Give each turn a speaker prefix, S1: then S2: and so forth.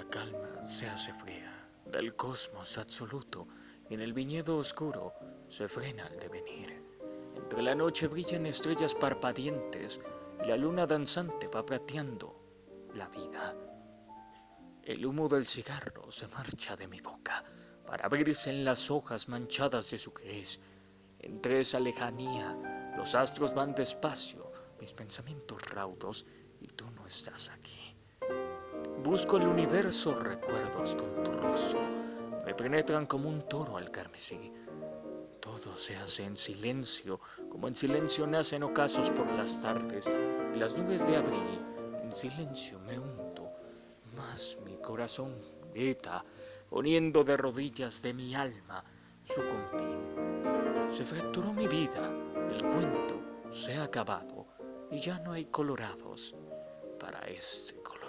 S1: La calma se hace fría del cosmos absoluto en el viñedo oscuro se frena el devenir. Entre la noche brillan estrellas parpadeantes y la luna danzante va plateando la vida. El humo del cigarro se marcha de mi boca para abrirse en las hojas manchadas de su gris. Entre esa lejanía los astros van despacio, mis pensamientos raudos, y tú no estás aquí. Busco el universo recuerdos con tu rostro, me penetran como un toro al carmesí. Todo se hace en silencio, como en silencio nacen ocasos por las tardes, y las nubes de abril, en silencio me hundo, más mi corazón grita, poniendo de rodillas de mi alma su confín. Se fracturó mi vida, el cuento se ha acabado, y ya no hay colorados para este colorín.